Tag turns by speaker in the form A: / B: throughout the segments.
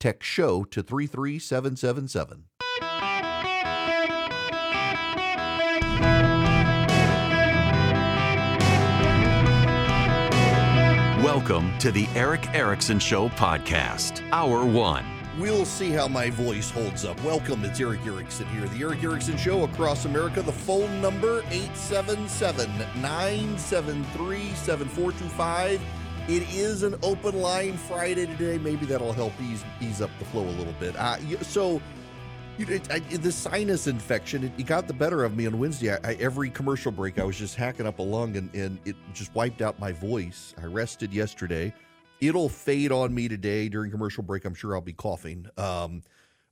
A: Text show to 33777.
B: Welcome to the Erick Erickson Show podcast, Hour One.
A: We'll see how my voice holds up. Welcome, it's Erick Erickson here. The Erick Erickson Show across America. The phone number 877-973-7425. It is an open line Friday today. Maybe that'll help ease ease up the flow a little bit. Uh, so I, the sinus infection, it, it, got the better of me on Wednesday. I, I, every commercial break, I was just hacking up a lung and, and it just wiped out my voice. I rested yesterday. It'll fade on me today during commercial break. I'm sure I'll be coughing. Um,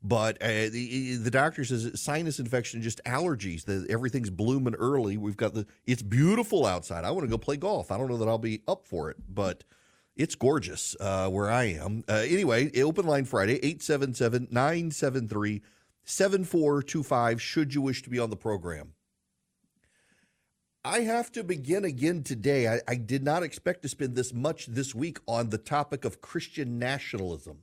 A: but uh, the, the doctor says sinus infection, just allergies. The, everything's blooming early. We've got the. It's beautiful outside. I want to go play golf. I don't know that I'll be up for it, but it's gorgeous uh, where I am. Uh, anyway, open line Friday, 877 973 7425 should you wish to be on the program. I have to begin again today. I, I, did not expect to spend this much this week on the topic of Christian nationalism.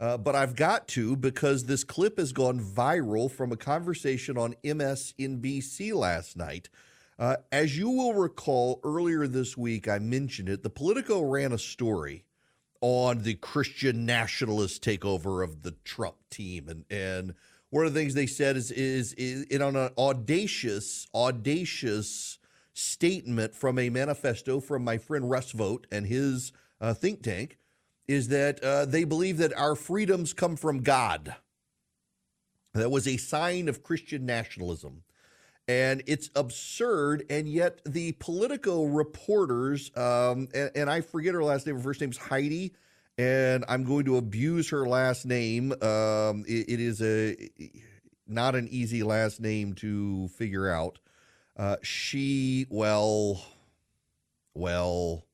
A: Uh, but I've got to because this clip has gone viral from a conversation on MSNBC last night. Uh, as you will recall, earlier this week, I mentioned it. The Politico ran a story on the Christian nationalist takeover of the Trump team and, and one of the things they said is is, is it on an audacious, audacious statement from a manifesto from my friend Russ Vought and his uh, think tank is that uh, they believe that our freedoms come from God. That was a sign of Christian nationalism. And it's absurd, and yet the Politico reporters, um, and, and, I forget her last name, her first name's Heidi, and I'm going to abuse her last name. Um, it, it is a not an easy last name to figure out. Uh, she, well, well,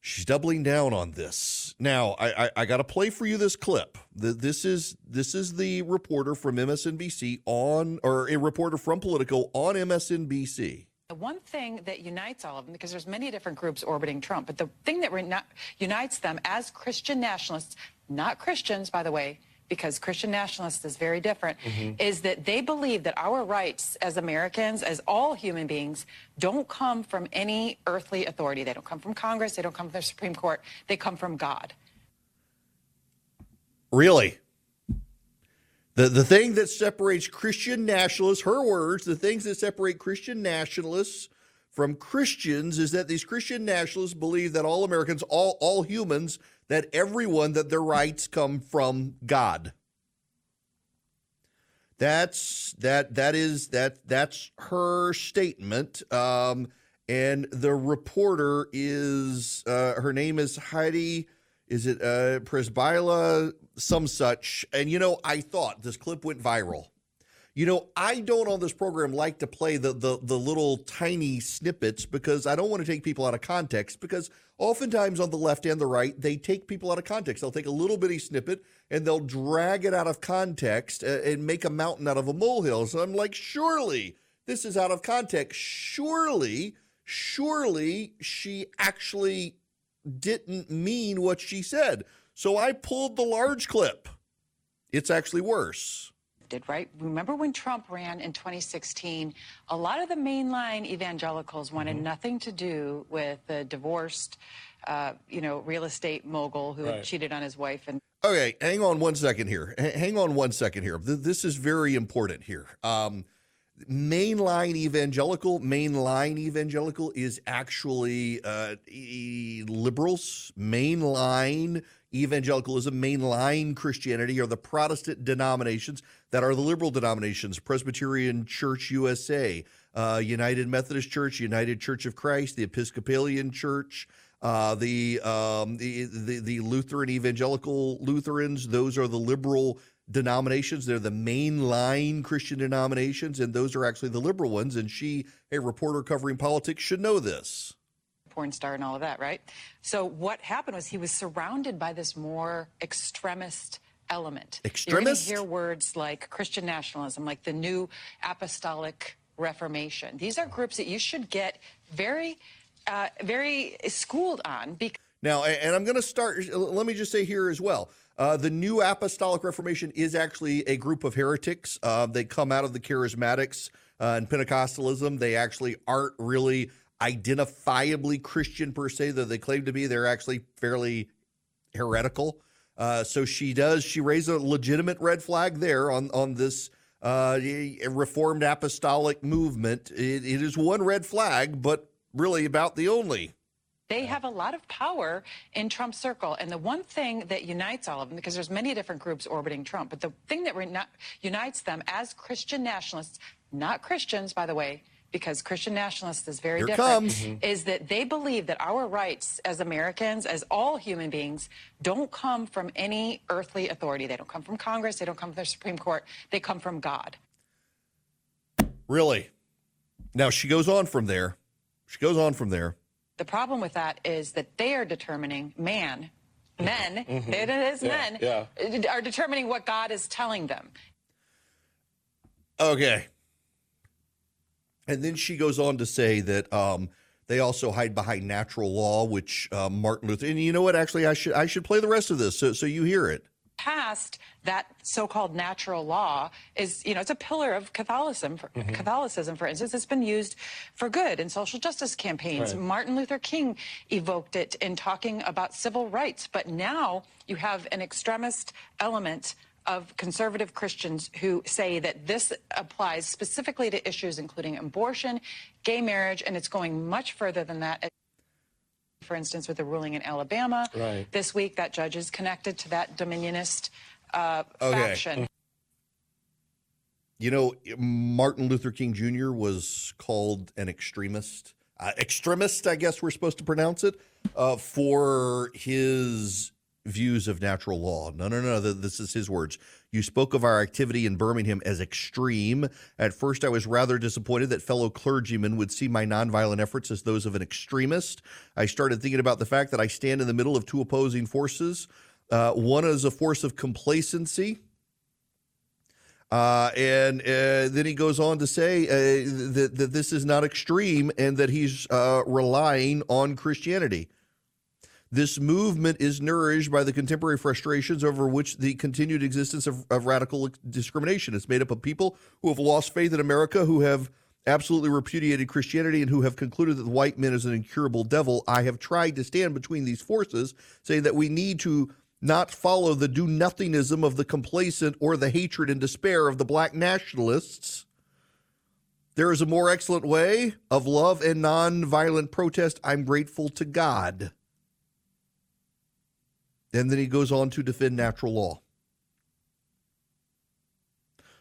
A: she's doubling down on this. Now, I, I, I got to play for you this clip. The, this is this is the reporter from MSNBC on, or a reporter from Politico on MSNBC.
C: The one thing that unites all of them, because there's many different groups orbiting Trump, but the thing that unites them as Christian nationalists, not Christians, by the way, because Christian nationalists is very different, mm-hmm. is that they believe that our rights as Americans, as all human beings, don't come from any earthly authority. They don't come from Congress. They don't come from the Supreme Court. They come from God.
A: Really? The, the thing that separates Christian nationalists, her words, the things that separate Christian nationalists from Christians is that these Christian nationalists believe that all Americans, all, all humans, that everyone, that their rights come from God. That's that that is that that's her statement. Um, and the reporter is uh, her name is Heidi is it uh, Przybyla, some such? And you know, I thought this clip went viral. You know, I don't on this program like to play the the the little tiny snippets because I don't want to take people out of context. Because oftentimes on the left and the right, they take people out of context. They'll take a little bitty snippet and they'll drag it out of context uh, and make a mountain out of a molehill. So I'm like, surely this is out of context. Surely, surely she actually didn't mean what she said. So I pulled the large clip. It's actually worse.
C: Did right? Remember when Trump ran in 2016? A lot of the mainline evangelicals wanted mm-hmm. nothing to do with the divorced, uh, you know, real estate mogul who right. had cheated on his wife. And
A: okay, hang on one second here. H- hang on one second here. This is very important here. Um, mainline evangelical, mainline evangelical is actually uh, e- liberals. Mainline evangelicalism, mainline Christianity are the Protestant denominations that are the liberal denominations Presbyterian Church USA, uh, United Methodist Church, United Church of Christ, the Episcopalian Church. Uh, the, um, the, the the Lutheran evangelical Lutherans; those are the liberal denominations. They're the mainline Christian denominations, and those are actually the liberal ones. And she, a reporter covering politics, should know this.
C: Porn star and all of that, right? So what happened was he was surrounded by this more extremist element.
A: Extremist?
C: You're going to hear words like Christian nationalism, like the new apostolic reformation. These are groups that you should get very, uh, very schooled on. Because
A: now, and I'm going to start, let me just say here as well. Uh, the New Apostolic Reformation is actually a group of heretics. Uh, they come out of the charismatics uh, and Pentecostalism. They actually aren't really identifiably Christian per se, though they claim to be. They're actually fairly heretical. Uh, so she does, she raised a legitimate red flag there on, on this uh, Reformed Apostolic movement. It, it is one red flag, but really about the only.
C: They have a lot of power in Trump's circle. And the one thing that unites all of them, because there's many different groups orbiting Trump, but the thing that unites them as Christian nationalists, not Christians, by the way, because Christian nationalists is very
A: Here
C: different,
A: mm-hmm.
C: is that they believe that our rights as Americans, as all human beings, don't come from any earthly authority. They don't come from Congress. They don't come from the Supreme Court. They come from God.
A: Really? Now she goes on from there. She goes on from there.
C: The problem with that is that they are determining man, men, mm-hmm. it is yeah, men, yeah. are determining what God is telling them.
A: Okay. And then she goes on to say that um, they also hide behind natural law, which uh, Martin Luther. And you know what? Actually, I should I should play the rest of this so so you hear it
C: passed that so-called natural law is, you know, it's a pillar of Catholicism. For, mm-hmm. Catholicism, for instance, it's been used for good in social justice campaigns. Right. Martin Luther King evoked it in talking about civil rights. But now you have an extremist element of conservative Christians who say that this applies specifically to issues including abortion, gay marriage, and it's going much further than that for instance, with the ruling in Alabama right. this week. That judge is connected to that Dominionist uh, okay. faction.
A: You know, Martin Luther King Jr. was called an extremist, uh, extremist, I guess we're supposed to pronounce it, uh, for his views of natural law. No, no, no. This is his words. You spoke of our activity in Birmingham as extreme. At first, I was rather disappointed that fellow clergymen would see my nonviolent efforts as those of an extremist. I started thinking about the fact that I stand in the middle of two opposing forces. Uh, one is a force of complacency. Uh, and uh, then he goes on to say uh, that, that this is not extreme and that he's uh, relying on Christianity. This movement is nourished by the contemporary frustrations over which the continued existence of, of radical discrimination. It's made up of people who have lost faith in America, who have absolutely repudiated Christianity, and who have concluded that the white man is an incurable devil. I have tried to stand between these forces, saying that we need to not follow the do nothingism of the complacent or the hatred and despair of the black nationalists. There is a more excellent way of love and nonviolent protest. I'm grateful to God. And then he goes on to defend natural law.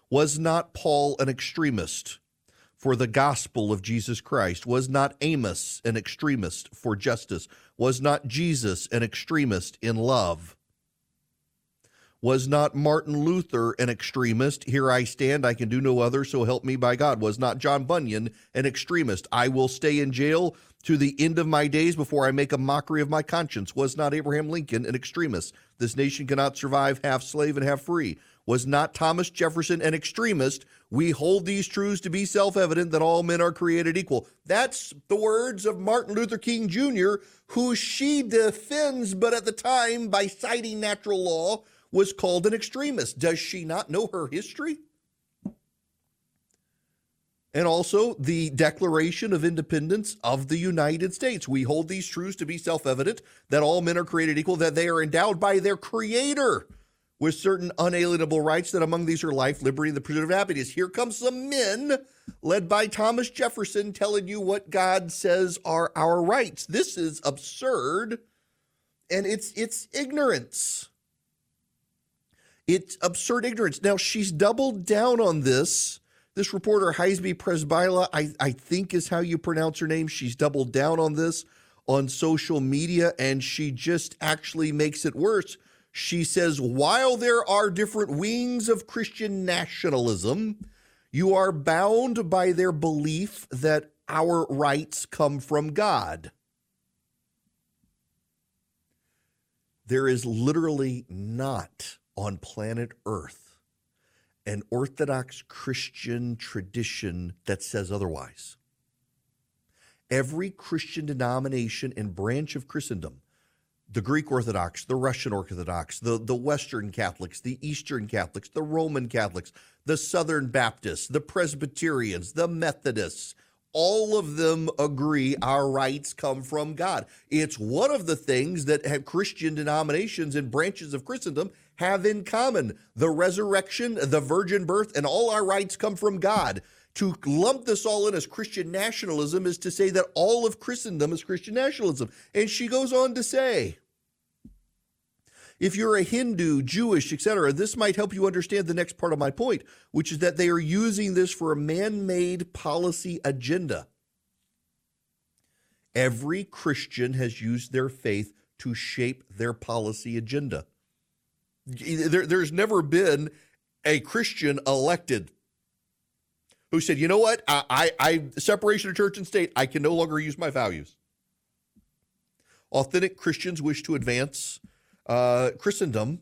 A: Was not Paul an extremist for the gospel of Jesus Christ? Was not Amos an extremist for justice? Was not Jesus an extremist in love? Was not Martin Luther an extremist? Here I stand, I can do no other, so help me by God. Was not John Bunyan an extremist? I will stay in jail to the end of my days before I make a mockery of my conscience. Was not Abraham Lincoln an extremist? This nation cannot survive half slave and half free. Was not Thomas Jefferson an extremist? We hold these truths to be self evident that all men are created equal. That's the words of Martin Luther King Jr., who she defends, but at the time, by citing natural law, was called an extremist. Does she not know her history? and also the Declaration of Independence of the United States. We hold these truths to be self evident that all men are created equal, that they are endowed by their Creator with certain unalienable rights, that among these are life, liberty, and the pursuit of happiness. Here comes some men led by Thomas Jefferson telling you what God says are our rights. This is absurd and it's it's ignorance. It's absurd ignorance. Now she's doubled down on this this reporter, Heisby Przybyla, I, I think is how you pronounce her name. She's doubled down on this on social media and she just actually makes it worse. She says, while there are different wings of Christian nationalism, you are bound by their belief that our rights come from God. There is literally not on planet Earth an Orthodox Christian tradition that says otherwise. Every Christian denomination and branch of Christendom, the Greek Orthodox, the Russian Orthodox, the, the Western Catholics, the Eastern Catholics, the Roman Catholics, the Southern Baptists, the Presbyterians, the Methodists, all of them agree our rights come from God. It's one of the things that have Christian denominations and branches of Christendom have in common. The resurrection, the virgin birth, and all our rights come from God. To lump this all in as Christian nationalism is to say that all of Christendom is Christian nationalism. And she goes on to say, if you're a Hindu, Jewish, etc., this might help you understand the next part of my point, which is that they are using this for a man made policy agenda. Every Christian has used their faith to shape their policy agenda. There, there's never been a Christian elected who said, you know what, I, I, I separation of church and state, I can no longer use my values. Authentic Christians wish to advance uh, Christendom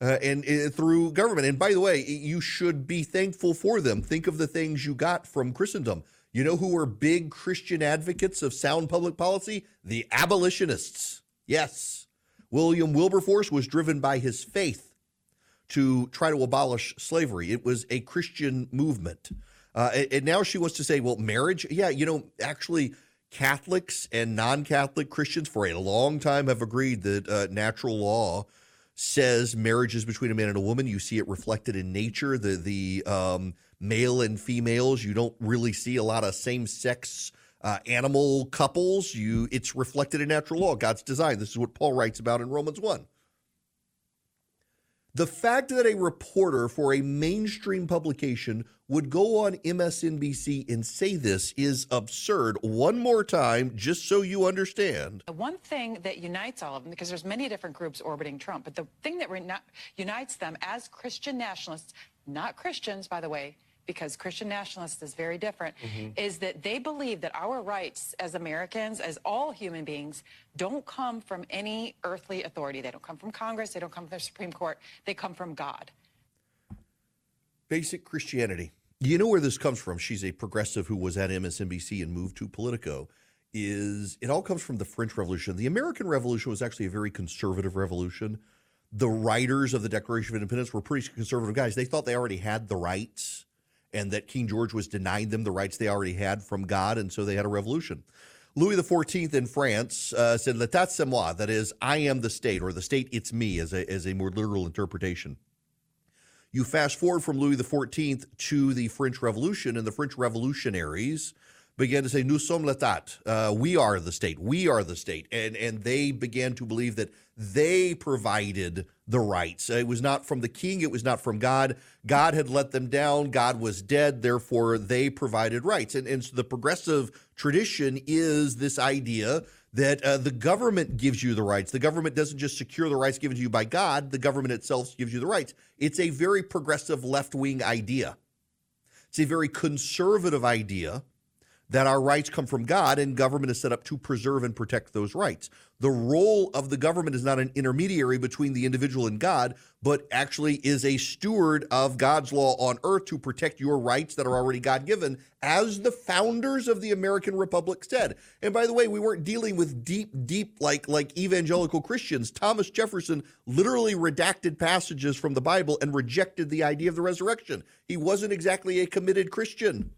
A: uh, and uh, through government. And by the way, you should be thankful for them. Think of the things you got from Christendom. You know who were big Christian advocates of sound public policy? The abolitionists. Yes. William Wilberforce was driven by his faith to try to abolish slavery. It was a Christian movement. Uh, and, and now she wants to say, well, marriage? Yeah, you know, actually, Catholics and non Catholic Christians for a long time have agreed that uh, natural law says marriage is between a man and a woman. You see it reflected in nature. The the um, male and females. You don't really see a lot of same sex uh, animal couples. You it's reflected in natural law, God's design. This is what Paul writes about in Romans one. The fact that a reporter for a mainstream publication would go on MSNBC and say this is absurd. One more time, just so you understand.
C: The One thing that unites all of them, because there's many different groups orbiting Trump, but the thing that unites them as Christian nationalists, not Christians, by the way, because Christian nationalist is very different, mm-hmm. is that they believe that our rights as Americans, as all human beings, don't come from any earthly authority. They don't come from Congress. They don't come from the Supreme Court. They come from God.
A: Basic Christianity. You know where this comes from? She's a progressive who was at MSNBC and moved to Politico. Is it all comes from the French Revolution? The American Revolution was actually a very conservative revolution. The writers of the Declaration of Independence were pretty conservative guys. They thought they already had the rights and that King George was denying them the rights they already had from God, and so they had a revolution. Louis XIV in France uh, said "L'État c'est moi," that is, "I am the state," or "the state, it's me," as a as a more literal interpretation. You fast forward from Louis XIV to the French Revolution, and the French revolutionaries began to say, "Nous sommes l'État," uh, we are the state, we are the state, and and they began to believe that they provided the rights. It was not from the king, it was not from God. God had let them down, God was dead, therefore they provided rights. And, and so the progressive tradition is this idea that uh, the government gives you the rights. The government doesn't just secure the rights given to you by God, the government itself gives you the rights. It's a very progressive left wing idea. It's a very conservative idea that our rights come from God and government is set up to preserve and protect those rights. The role of the government is not an intermediary between the individual and God, but actually is a steward of God's law on earth to protect your rights that are already God given, as the founders of the American Republic said. And by the way, we weren't dealing with deep, deep, like, like evangelical Christians. Thomas Jefferson literally redacted passages from the Bible and rejected the idea of the resurrection. He wasn't exactly a committed Christian.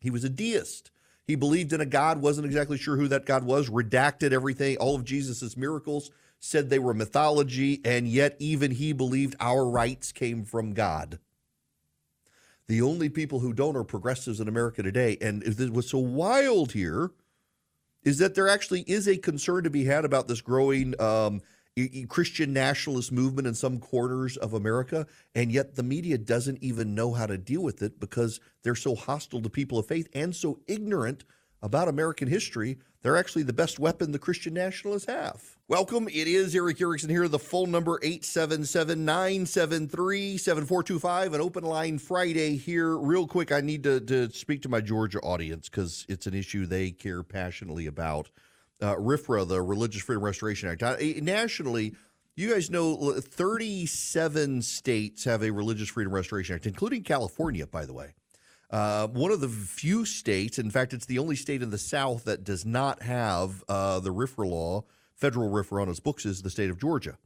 A: He was a deist. He believed in a God, wasn't exactly sure who that God was, redacted everything, all of Jesus's miracles, said they were mythology, and yet even he believed our rights came from God. The only people who don't are progressives in America today. And what's so wild here is that there actually is a concern to be had about this growing um, Christian nationalist movement in some quarters of America, and yet the media doesn't even know how to deal with it because they're so hostile to people of faith and so ignorant about American history, they're actually the best weapon the Christian nationalists have. Welcome. It is Erick Erickson here. The phone number 877-973-7425. An open line Friday here. Real quick, I need to, to speak to my Georgia audience because it's an issue they care passionately about. Uh, RFRA, the Religious Freedom Restoration Act. Uh, nationally, you guys know 37 states have a Religious Freedom Restoration Act, including California, by the way. Uh, one of the few states, in fact, it's the only state in the South that does not have uh, the RFRA law, federal RFRA on its books, is the state of Georgia.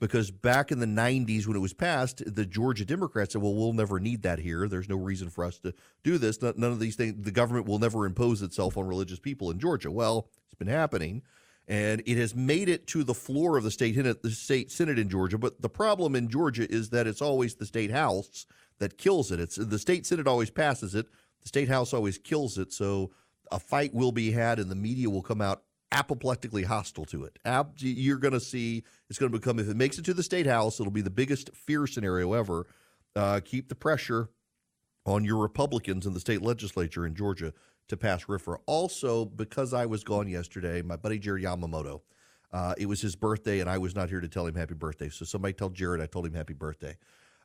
A: Because back in the 90s when it was passed, the Georgia Democrats said, well, we'll never need that here. There's no reason for us to do this. None of these things, the government will never impose itself on religious people in Georgia. Well, it's been happening and it has made it to the floor of the state the state senate in Georgia. But the problem in Georgia is that it's always the state house that kills it. It's the state senate always passes it, the state house always kills it. So a fight will be had, and the media will come out apoplectically hostile to it. You're going to see it's going to become if it makes it to the state house, it'll be the biggest fear scenario ever. Uh, keep the pressure on your Republicans in the state legislature in Georgia to pass RFRA. Also, because I was gone yesterday, my buddy Jared Yamamoto, uh, it was his birthday, and I was not here to tell him happy birthday. So somebody tell Jared I told him happy birthday.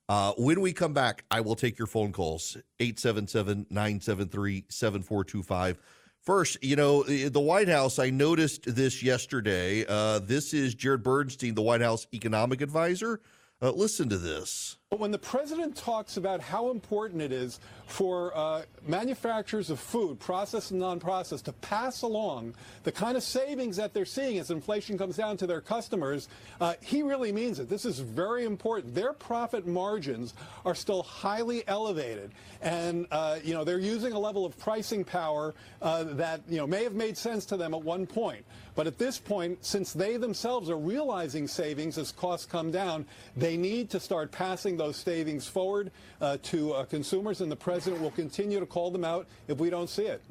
A: Uh, when we come back, I will take your phone calls 877 973 7425. First, you know, the White House, I noticed this yesterday. Uh, this is Jared Bernstein, the White House economic advisor. Uh, listen to this.
D: But when the president talks about how important it is for uh, manufacturers of food, processed and non-processed, to pass along the kind of savings that they're seeing as inflation comes down to their customers, uh, he really means it. This is very important. Their profit margins are still highly elevated, and uh, you know they're using a level of pricing power uh, that you know may have made sense to them at one point. But at this point, since they themselves are realizing savings as costs come down, they need to start passing those savings forward uh, to uh, consumers, and the president will continue to call them out if we don't see it.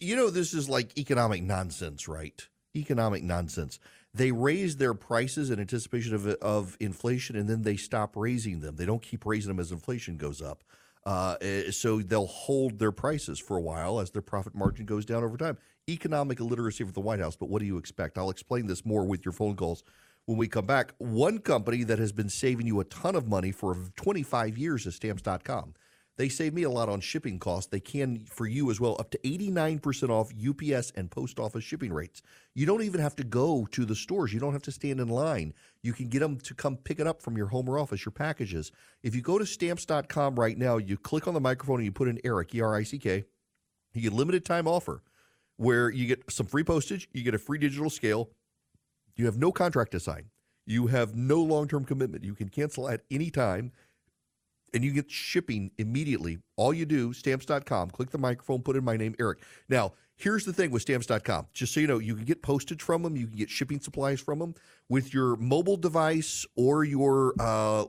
A: You know, this is like economic nonsense, right? Economic nonsense. They raise their prices in anticipation of, of inflation, and then they stop raising them. They don't keep raising them as inflation goes up. Uh, eh, so they'll hold their prices for a while as their profit margin goes down over time economic illiteracy for the White House, but what do you expect? I'll explain this more with your phone calls when we come back. One company that has been saving you a ton of money for 25 years is stamps.com. They save me a lot on shipping costs. They can for you as well, up to 89% off UPS and post office shipping rates. You don't even have to go to the stores. You don't have to stand in line. You can get them to come pick it up from your home or office, your packages. If you go to stamps.com right now, you click on the microphone and you put in Erick, E R I C K, you get limited time offer where you get some free postage, you get a free digital scale, you have no contract to sign, you have no long term commitment. You can cancel at any time, and you get shipping immediately. All you do, stamps.com, click the microphone, put in my name, Erick. Now, here's the thing with stamps.com just so you know, you can get postage from them, you can get shipping supplies from them with your mobile device or your uh,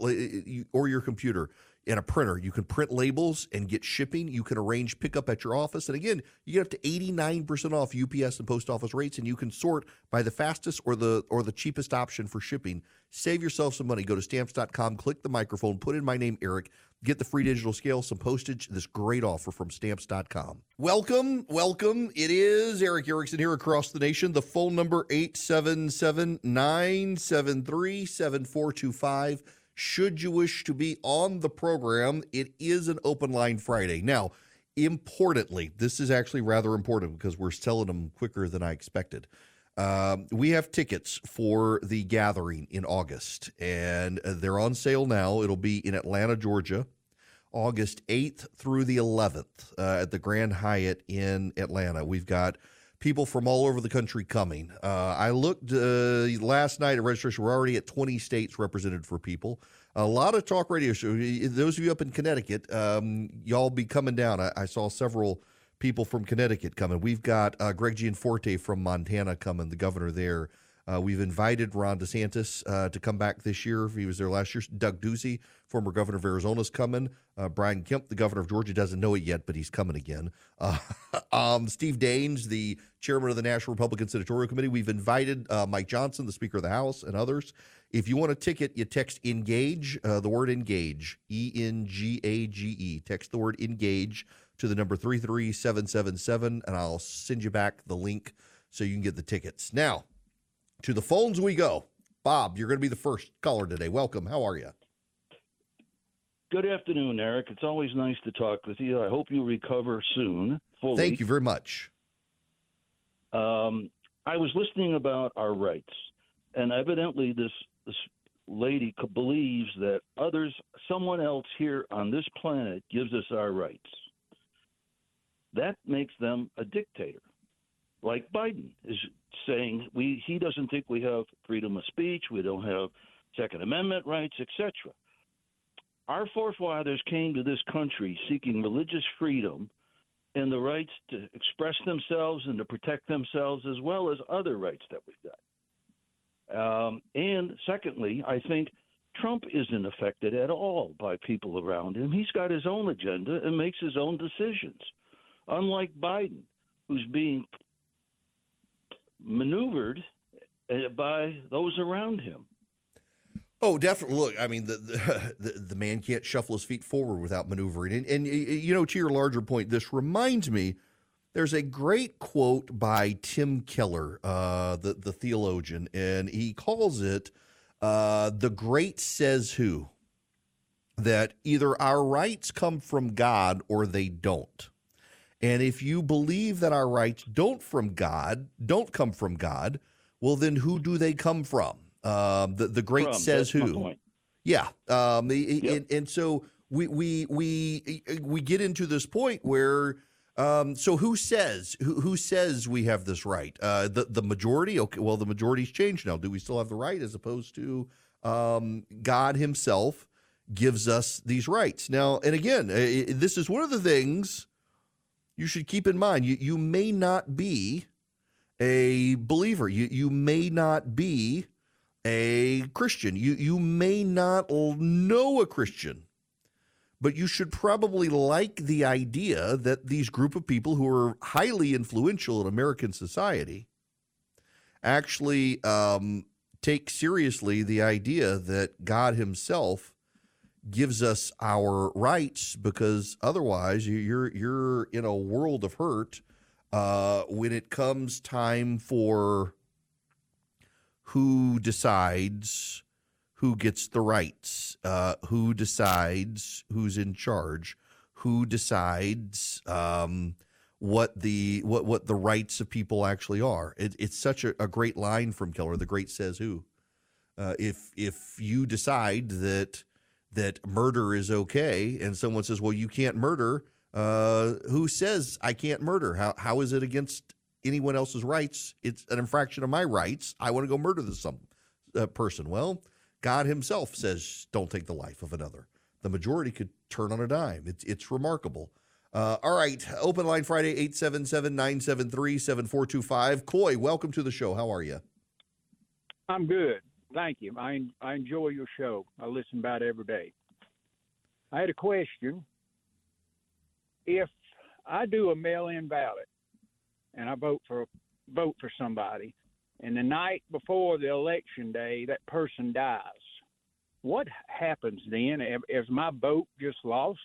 A: or your computer and a printer. You can print labels and get shipping. You can arrange pickup at your office. And again, you get up to 89% off UPS and post office rates, and you can sort by the fastest or the or the cheapest option for shipping. Save yourself some money. Go to stamps.com, click the microphone, put in my name, Erick. Get the free digital scale, some postage, this great offer from stamps.com. Welcome, welcome. It is Erick Erickson here across the nation. The phone number 877 973 7425 should you wish to be on the program, it is an open line Friday. Now, importantly, this is actually rather important because we're selling them quicker than I expected. Um, we have tickets for the gathering in August, and they're on sale now. It'll be in Atlanta, Georgia, August 8th through the 11th uh, at the Grand Hyatt in Atlanta. We've got people from all over the country coming. Uh, I looked uh, last night at registration. We're already at 20 states represented for people. A lot of talk radio shows. Those of you up in Connecticut, um, y'all be coming down. I, I, saw several people from Connecticut coming. We've got uh, Greg Gianforte from Montana coming, the governor there. Uh, we've invited Ron DeSantis uh, to come back this year. He was there last year. Doug Ducey, former governor of Arizona, is coming. Uh, Brian Kemp, the governor of Georgia, doesn't know it yet, but he's coming again. Uh, um, Steve Daines, the chairman of the National Republican Senatorial Committee. We've invited uh, Mike Johnson, the Speaker of the House, and others. If you want a ticket, you text engage, uh, the word engage, E N G A G E. Text the word engage to the number 33777, and I'll send you back the link so you can get the tickets. Now, to the phones we go. Bob, you're going to be the first caller today. Welcome. How are you?
E: Good afternoon, Erick. It's always nice to talk with you. I hope you recover soon. Fully.
A: Thank you very much.
E: Um, I was listening about our rights, and evidently this this lady believes that others, someone else here on this planet, gives us our rights. That makes them a dictator, like Biden is saying. We he doesn't think we have freedom of speech, we don't have Second Amendment rights, etc. Our forefathers came to this country seeking religious freedom and the rights to express themselves and to protect themselves, as well as other rights that we've got. Um, and secondly, I think Trump isn't affected at all by people around him. He's got his own agenda and makes his own decisions, unlike Biden, who's being maneuvered uh, by those around him.
A: Oh, definitely. Look, I mean, the, the the man can't shuffle his feet forward without maneuvering. And, and you know, to your larger point, this reminds me. There's a great quote by Tim Keller, uh, the the theologian, and he calls it uh, "the great says who." That either our rights come from God or they don't. And if you believe that our rights don't from God, don't come from God, well, then who do they come from? Um, the the great
E: From,
A: says who. Yeah. Um,
E: Yep.
A: and, and so we, we, we, we get into this point where, um, so who says, who, who says we have this right? Uh, the, the majority? Okay. Well, the majority's changed now. Do we still have the right as opposed to, um, God himself gives us these rights now? And again, uh, i- this is one of the things you should keep in mind. You, you may not be a believer. You, you may not be a Christian. You you may not know a Christian, but you should probably like the idea that these group of people who are highly influential in American society actually um, take seriously the idea that God Himself gives us our rights, because otherwise you- you're you're in a world of hurt uh, when it comes time for who decides who gets the rights, uh, who decides who's in charge, who decides um, what the what what the rights of people actually are. It, it's such a, a great line from Keller. The great says who. Uh, if if you decide that that murder is okay, and someone says, "Well, you can't murder," uh, who says I can't murder? How how is it against anyone else's rights? It's an infraction of my rights. I want to go murder this some uh, person. Well, God Himself says, "Don't take the life of another." The majority could turn on a dime. It's it's remarkable. Uh, all right, open line Friday 877-973-7425. Coy, welcome to the show. How are you?
F: I'm good. Thank you. I I enjoy your show. I listen about every day. I had a question. If I do a mail-in ballot and I vote for vote for somebody, and the night before the election day that person dies, what happens then? Is my vote just lost?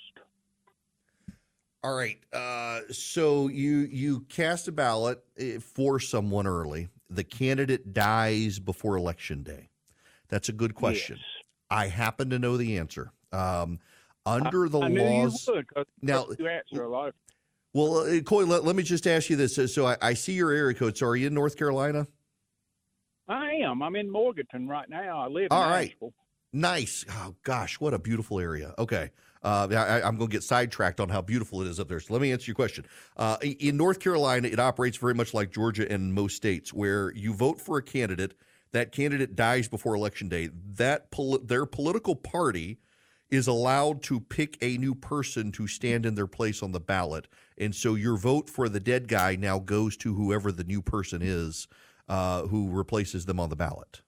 A: All right. Uh, so you you cast a ballot eh, for someone early. The candidate dies before election day. That's a good question.
F: Yes.
A: I happen to know the answer. Um, under the
F: I
A: laws.
F: would
A: Now-
F: you answer a lot of.
A: Well, uh, Coy, let, let me just ask you this. So, so I, I see your area code. So are you in North Carolina?
F: I am. I'm in Morganton right now. I live
A: All
F: in
A: right.
F: Nashville.
A: Nice. Oh gosh, what a beautiful area. Okay, uh, I, I'm going to get sidetracked on how beautiful it is up there. So let me answer your question. Uh, in North Carolina, it operates very much like Georgia and most states, where you vote for a candidate. That candidate dies before election day. That poli- their political party is allowed to pick a new person to stand in their place on the ballot, and so your vote for the dead guy now goes to whoever the new person is. uh, who replaces them on the ballot.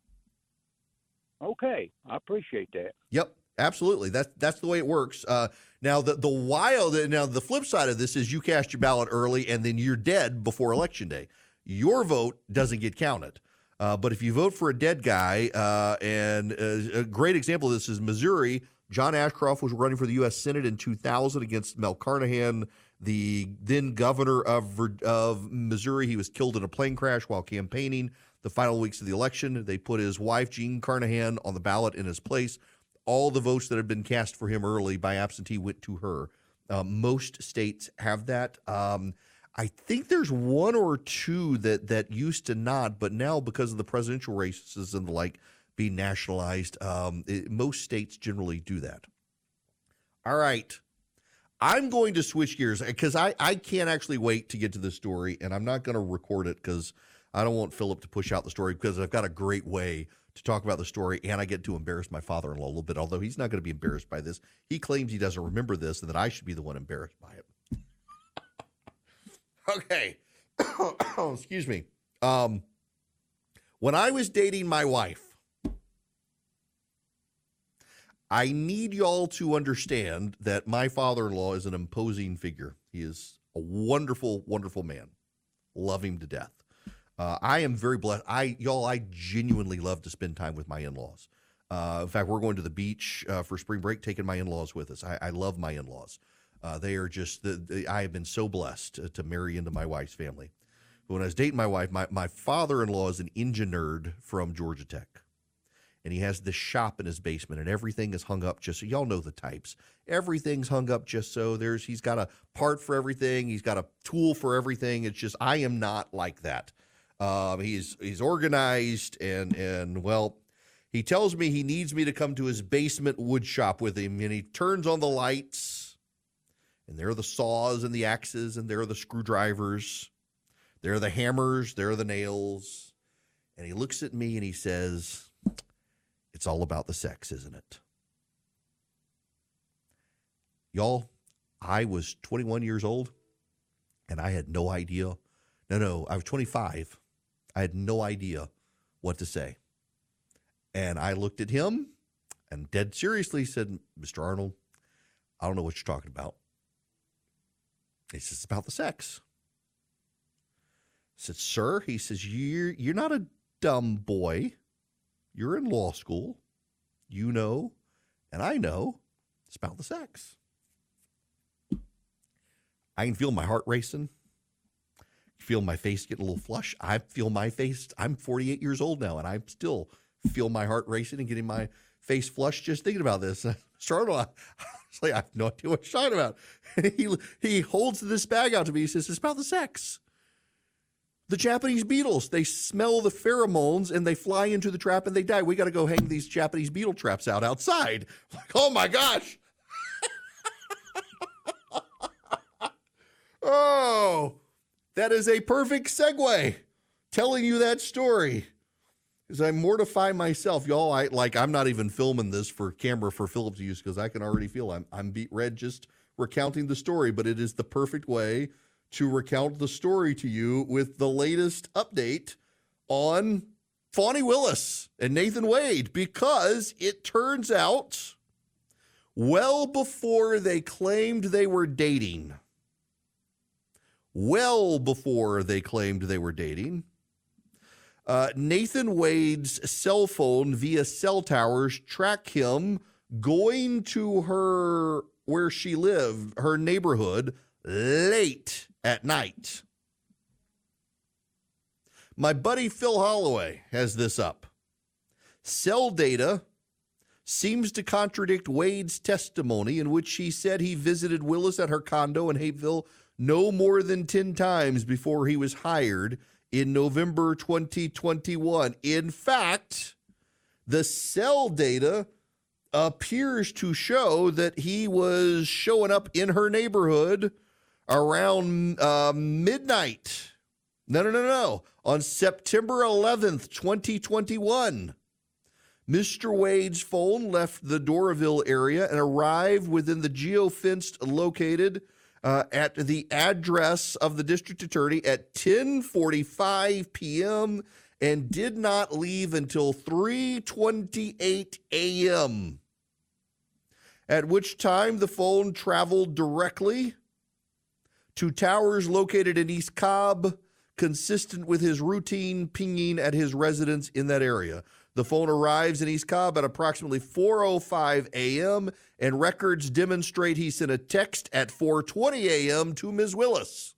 F: Okay, I appreciate that.
A: Yep, absolutely. That's that's the way it works. Uh, now the the wild now the flip side of this is you cast your ballot early and then you're dead before election day. Your vote doesn't get counted. Uh, but if you vote for a dead guy, uh, and uh, a great example of this is Missouri. John Ashcroft was running for the U.S. Senate in 2000 against Mel Carnahan, the then governor of of Missouri. He was killed in a plane crash while campaigning. The final weeks of the election, they put his wife Jean Carnahan on the ballot in his place. All the votes that had been cast for him early by absentee went to her. Uh, most states have that. Um, I think there's one or two that that used to not, but now because of the presidential races and the like be nationalized, um, it, most states generally do that. All right. I'm going to switch gears because I, I can't actually wait to get to this story, and I'm not going to record it because I don't want Philip to push out the story because I've got a great way to talk about the story, and I get to embarrass my father in law a little bit, although he's not going to be embarrassed by this. He claims he doesn't remember this and that I should be the one embarrassed by it. Okay. Excuse me. Um, when I was dating my wife, I need y'all to understand that my father in law is an imposing figure. He is a wonderful, wonderful man. Love him to death. Uh, I am very blessed. I y'all, I genuinely love to spend time with my in laws. Uh, in fact, we're going to the beach uh, for spring break, taking my in laws with us. I, I love my in laws. Uh, they are just the, the, I have been so blessed to, to, marry into my wife's family. But when I was dating my wife, my, my father in law is an engine nerd from Georgia Tech. And he has this shop in his basement, and everything is hung up just so y'all know the types. Everything's hung up just so there's he's got a part for everything, he's got a tool for everything. It's just I am not like that. Um, he's he's organized and and well, he tells me he needs me to come to his basement wood shop with him, and he turns on the lights and there are the saws and the axes, and there are the screwdrivers. There are the hammers, there are the nails. And he looks at me and he says, It's all about the sex, isn't it? Y'all, I was 21 years old and I had no idea. No, no, I was 25. I had no idea what to say. And I looked at him and dead seriously said, Mr. Arnold, I don't know what you're talking about. He says, It's about the sex. I said, Sir, he says, You're you're not a dumb boy. You're in law school. You know, and I know it's about the sex. I can feel my heart racing. Feel my face getting a little flush. I feel my face. I'm 48 years old now, and I still feel my heart racing and getting my face flushed just thinking about this. Startled. Like, I have no idea what you're talking about. And he, he holds this bag out to me. He says, It's about the sex. The Japanese beetles, they smell the pheromones and they fly into the trap and they die. We got to go hang these Japanese beetle traps out outside. Like, oh my gosh. oh, that is a perfect segue telling you that story is I mortify myself, y'all. I like I'm not even filming this for camera for Philip to use because I can already feel I'm I'm beet red just recounting the story, but it is the perfect way to recount the story to you with the latest update on Fani Willis and Nathan Wade because it turns out well before they claimed they were dating, well before they claimed they were dating, uh, Nathan Wade's cell phone via cell towers track him going to her where she lived, her neighborhood, late at night. My buddy Phil Holloway has this up. Cell data seems to contradict Wade's testimony, in which he said he visited Willis at her condo in Hapeville no more than 10 times before he was hired in November 2021. In fact, the cell data appears to show that he was showing up in her neighborhood around uh, midnight. No, no, no, no. On September 11th, 2021. Mr. Wade's phone left the Doraville area and arrived within the geofenced located uh, at the address of the district attorney at 10:45 p.m. and did not leave until 3:28 a.m. At which time the phone traveled directly to towers located in East Cobb, consistent with his routine pinging at his residence in that area. The phone arrives in East Cobb at approximately 4:05 a.m. and records demonstrate he sent a text at 4:20 a.m. to Ms. Willis.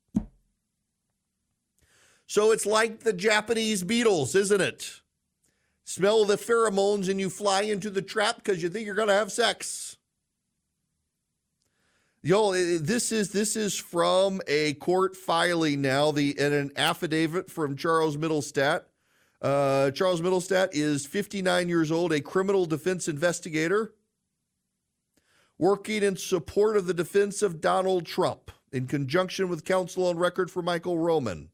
A: So it's like the Japanese beetles, isn't it? Smell the pheromones and you fly into the trap because you think you're going to have sex. Yo, this is this is from a court filing now. The and an affidavit from Charles Mittelstadt. Uh, Charles Mittelstadt is 59 years old, a criminal defense investigator, working in support of the defense of Donald Trump in conjunction with counsel on record for Michael Roman.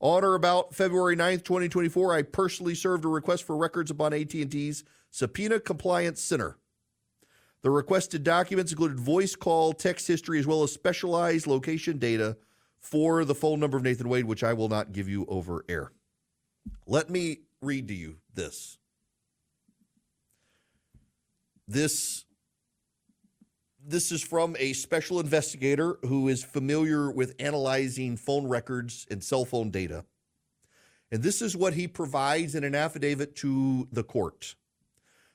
A: On or about February 9th, 2024, I personally served a request for records upon AT&T's Subpoena Compliance Center. The requested documents included voice call, text history, as well as specialized location data for the phone number of Nathan Wade, which I will not give you over air. Let me read to you this. This this is from a special investigator who is familiar with analyzing phone records and cell phone data. And this is what he provides in an affidavit to the court.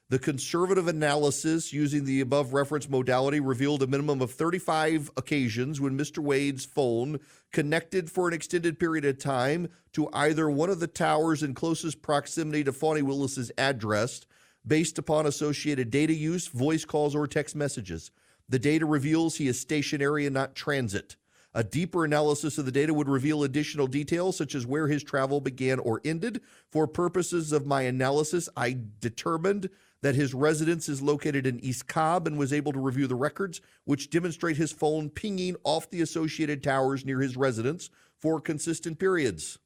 A: The conservative analysis using the above reference modality revealed a minimum of 35 occasions when Mr. Wade's phone connected for an extended period of time to either one of the towers in closest proximity to Fani Willis's address based upon associated data use, voice calls, or text messages. The data reveals he is stationary and not transit. A deeper analysis of the data would reveal additional details, such as where his travel began or ended. For purposes of my analysis, I determined that his residence is located in East Cobb and was able to review the records, which demonstrate his phone pinging off the associated towers near his residence for consistent periods.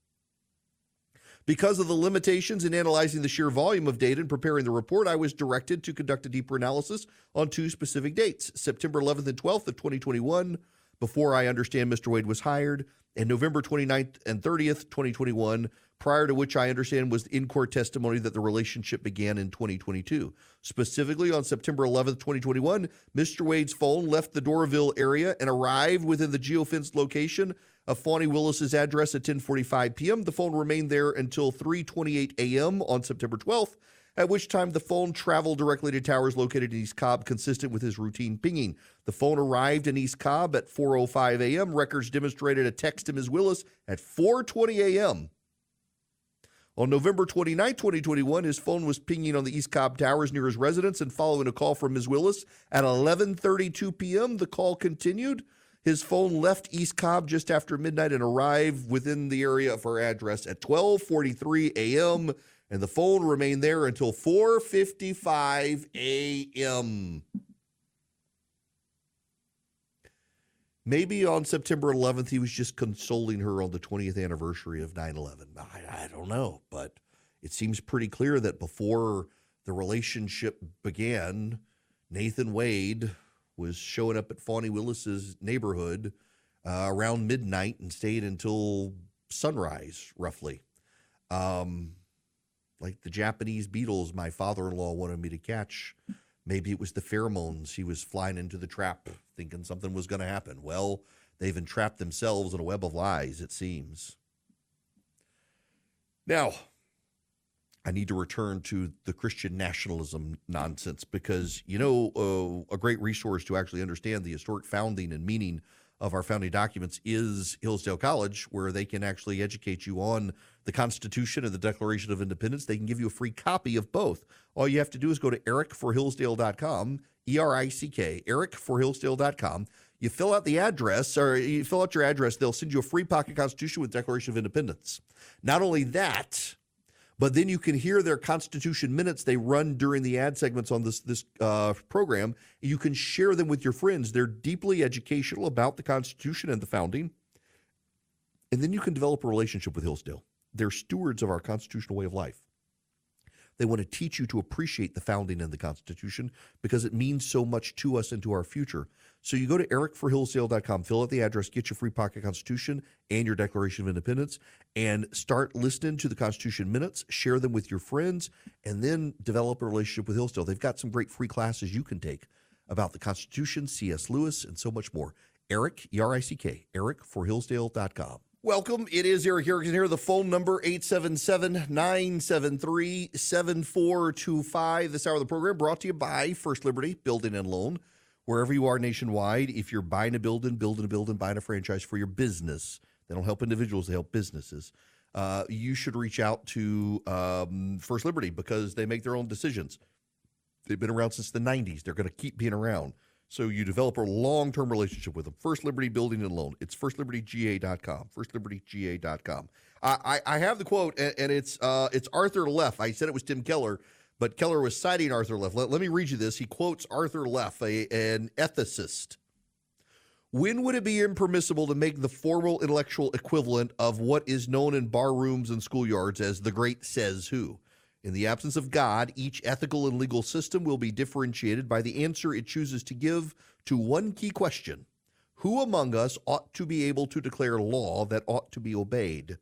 A: Because of the limitations in analyzing the sheer volume of data and preparing the report, I was directed to conduct a deeper analysis on two specific dates September 11th and 12th of 2021, before I understand Mr. Wade was hired, and November 29th and 30th, 2021, prior to which I understand was in court testimony that the relationship began in 2022. Specifically, on September 11th, 2021, Mr. Wade's phone left the Doraville area and arrived within the geofenced location of Fani Willis's address at 10:45 p.m. The phone remained there until 3:28 a.m. on September 12th, at which time the phone traveled directly to towers located in East Cobb, consistent with his routine pinging. The phone arrived in East Cobb at 4:05 a.m. Records demonstrated a text to Ms. Willis at 4:20 a.m. On November 29, 2021, his phone was pinging on the East Cobb Towers near his residence and following a call from Ms. Willis at 11:32 p.m. The call continued. His phone left East Cobb just after midnight and arrived within the area of her address at 12:43 a.m. and the phone remained there until 4:55 a.m. Maybe on September 11th, he was just consoling her on the 20th anniversary of 9 11. I, I, don't know, but it seems pretty clear that before the relationship began, Nathan Wade was showing up at Fani Willis's neighborhood uh, around midnight and stayed until sunrise, roughly. Um, like the Japanese beetles my father in law wanted me to catch. Maybe it was the pheromones. He was flying into the trap thinking something was going to happen. Well, they've entrapped themselves in a web of lies, it seems. Now, I need to return to the Christian nationalism nonsense because, you know, uh, a great resource to actually understand the historic founding and meaning of our founding documents is Hillsdale College, where they can actually educate you on the Constitution and the Declaration of Independence. They can give you a free copy of both. All you have to do is go to erickforhillsdale.com, E R I C K, erickforhillsdale.com. You fill out the address, or you fill out your address, they'll send you a free pocket Constitution with Declaration of Independence. Not only that, but then you can hear their Constitution minutes they run during the ad segments on this this uh, program. You can share them with your friends. They're deeply educational about the Constitution and the founding, and then you can develop a relationship with Hillsdale. They're stewards of our constitutional way of life. They want to teach you to appreciate the founding and the Constitution because it means so much to us and to our future. So you go to erickforhillsdale.com, fill out the address, get your free pocket Constitution and your Declaration of Independence, and start listening to the Constitution minutes, share them with your friends, and then develop a relationship with Hillsdale. They've got some great free classes you can take about the Constitution, C.S. Lewis, and so much more. Erick, E R I C K, erickforhillsdale.com. Welcome. It is Erick Erickson here. The phone number 877-973-7425. This hour of the program brought to you by First Liberty Building and Loan. Wherever you are nationwide, if you're buying a building, building a building, buying a franchise for your business, they don't help individuals, they help businesses. Uh, you should reach out to um, First Liberty because they make their own decisions. They've been around since the 90s. They're going to keep being around. So you develop a long term relationship with them. First Liberty Building and Loan. It's firstlibertyga.com. Firstlibertyga.com. I, I, I have the quote, and, and it's uh, it's Arthur Leff. I said it was Tim Keller, but Keller was citing Arthur Leff. Let, let me read you this. He quotes Arthur Leff, a, an ethicist. When would it be impermissible to make the formal intellectual equivalent of what is known in bar rooms and schoolyards as the great says who? In the absence of God, each ethical and legal system will be differentiated by the answer it chooses to give to one key question Who among us ought to be able to declare law that ought to be obeyed?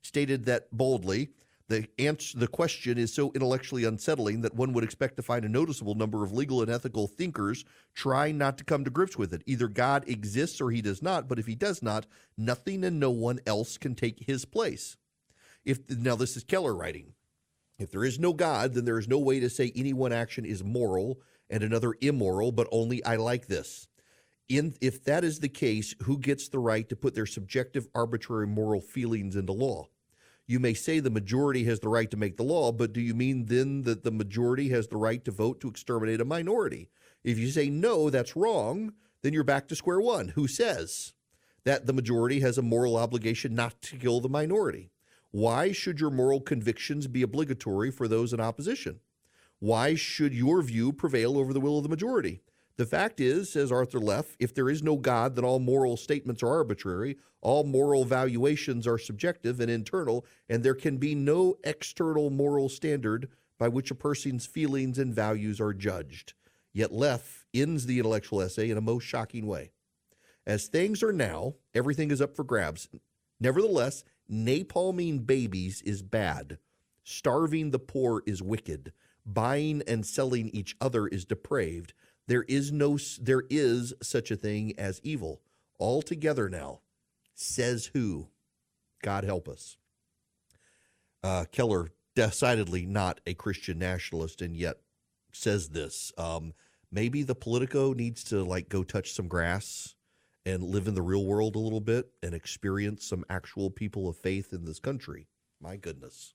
A: Stated that boldly, the answer, the question is so intellectually unsettling that one would expect to find a noticeable number of legal and ethical thinkers trying not to come to grips with it. Either God exists or he does not, but if he does not, nothing and no one else can take his place. If now this is Keller writing. If there is no God, then there is no way to say any one action is moral and another immoral, but only I like this. In if that is the case, who gets the right to put their subjective arbitrary moral feelings into law? You may say the majority has the right to make the law, but do you mean then that the majority has the right to vote to exterminate a minority? If you say no, that's wrong, then you're back to square one. Who says that the majority has a moral obligation not to kill the minority? Why should your moral convictions be obligatory for those in opposition? Why should your view prevail over the will of the majority? The fact is, says Arthur Leff, if there is no God, then all moral statements are arbitrary, all moral valuations are subjective and internal, and there can be no external moral standard by which a person's feelings and values are judged. Yet Leff ends the intellectual essay in a most shocking way. As things are now, everything is up for grabs. Nevertheless, napalming babies is bad. Starving the poor is wicked. Buying and selling each other is depraved. There is no there is such a thing as evil. All together now. Says who? God help us. Uh, Keller decidedly not a Christian nationalist, and yet says this. Um, maybe the Politico needs to like go touch some grass and live in the real world a little bit and experience some actual people of faith in this country. My goodness.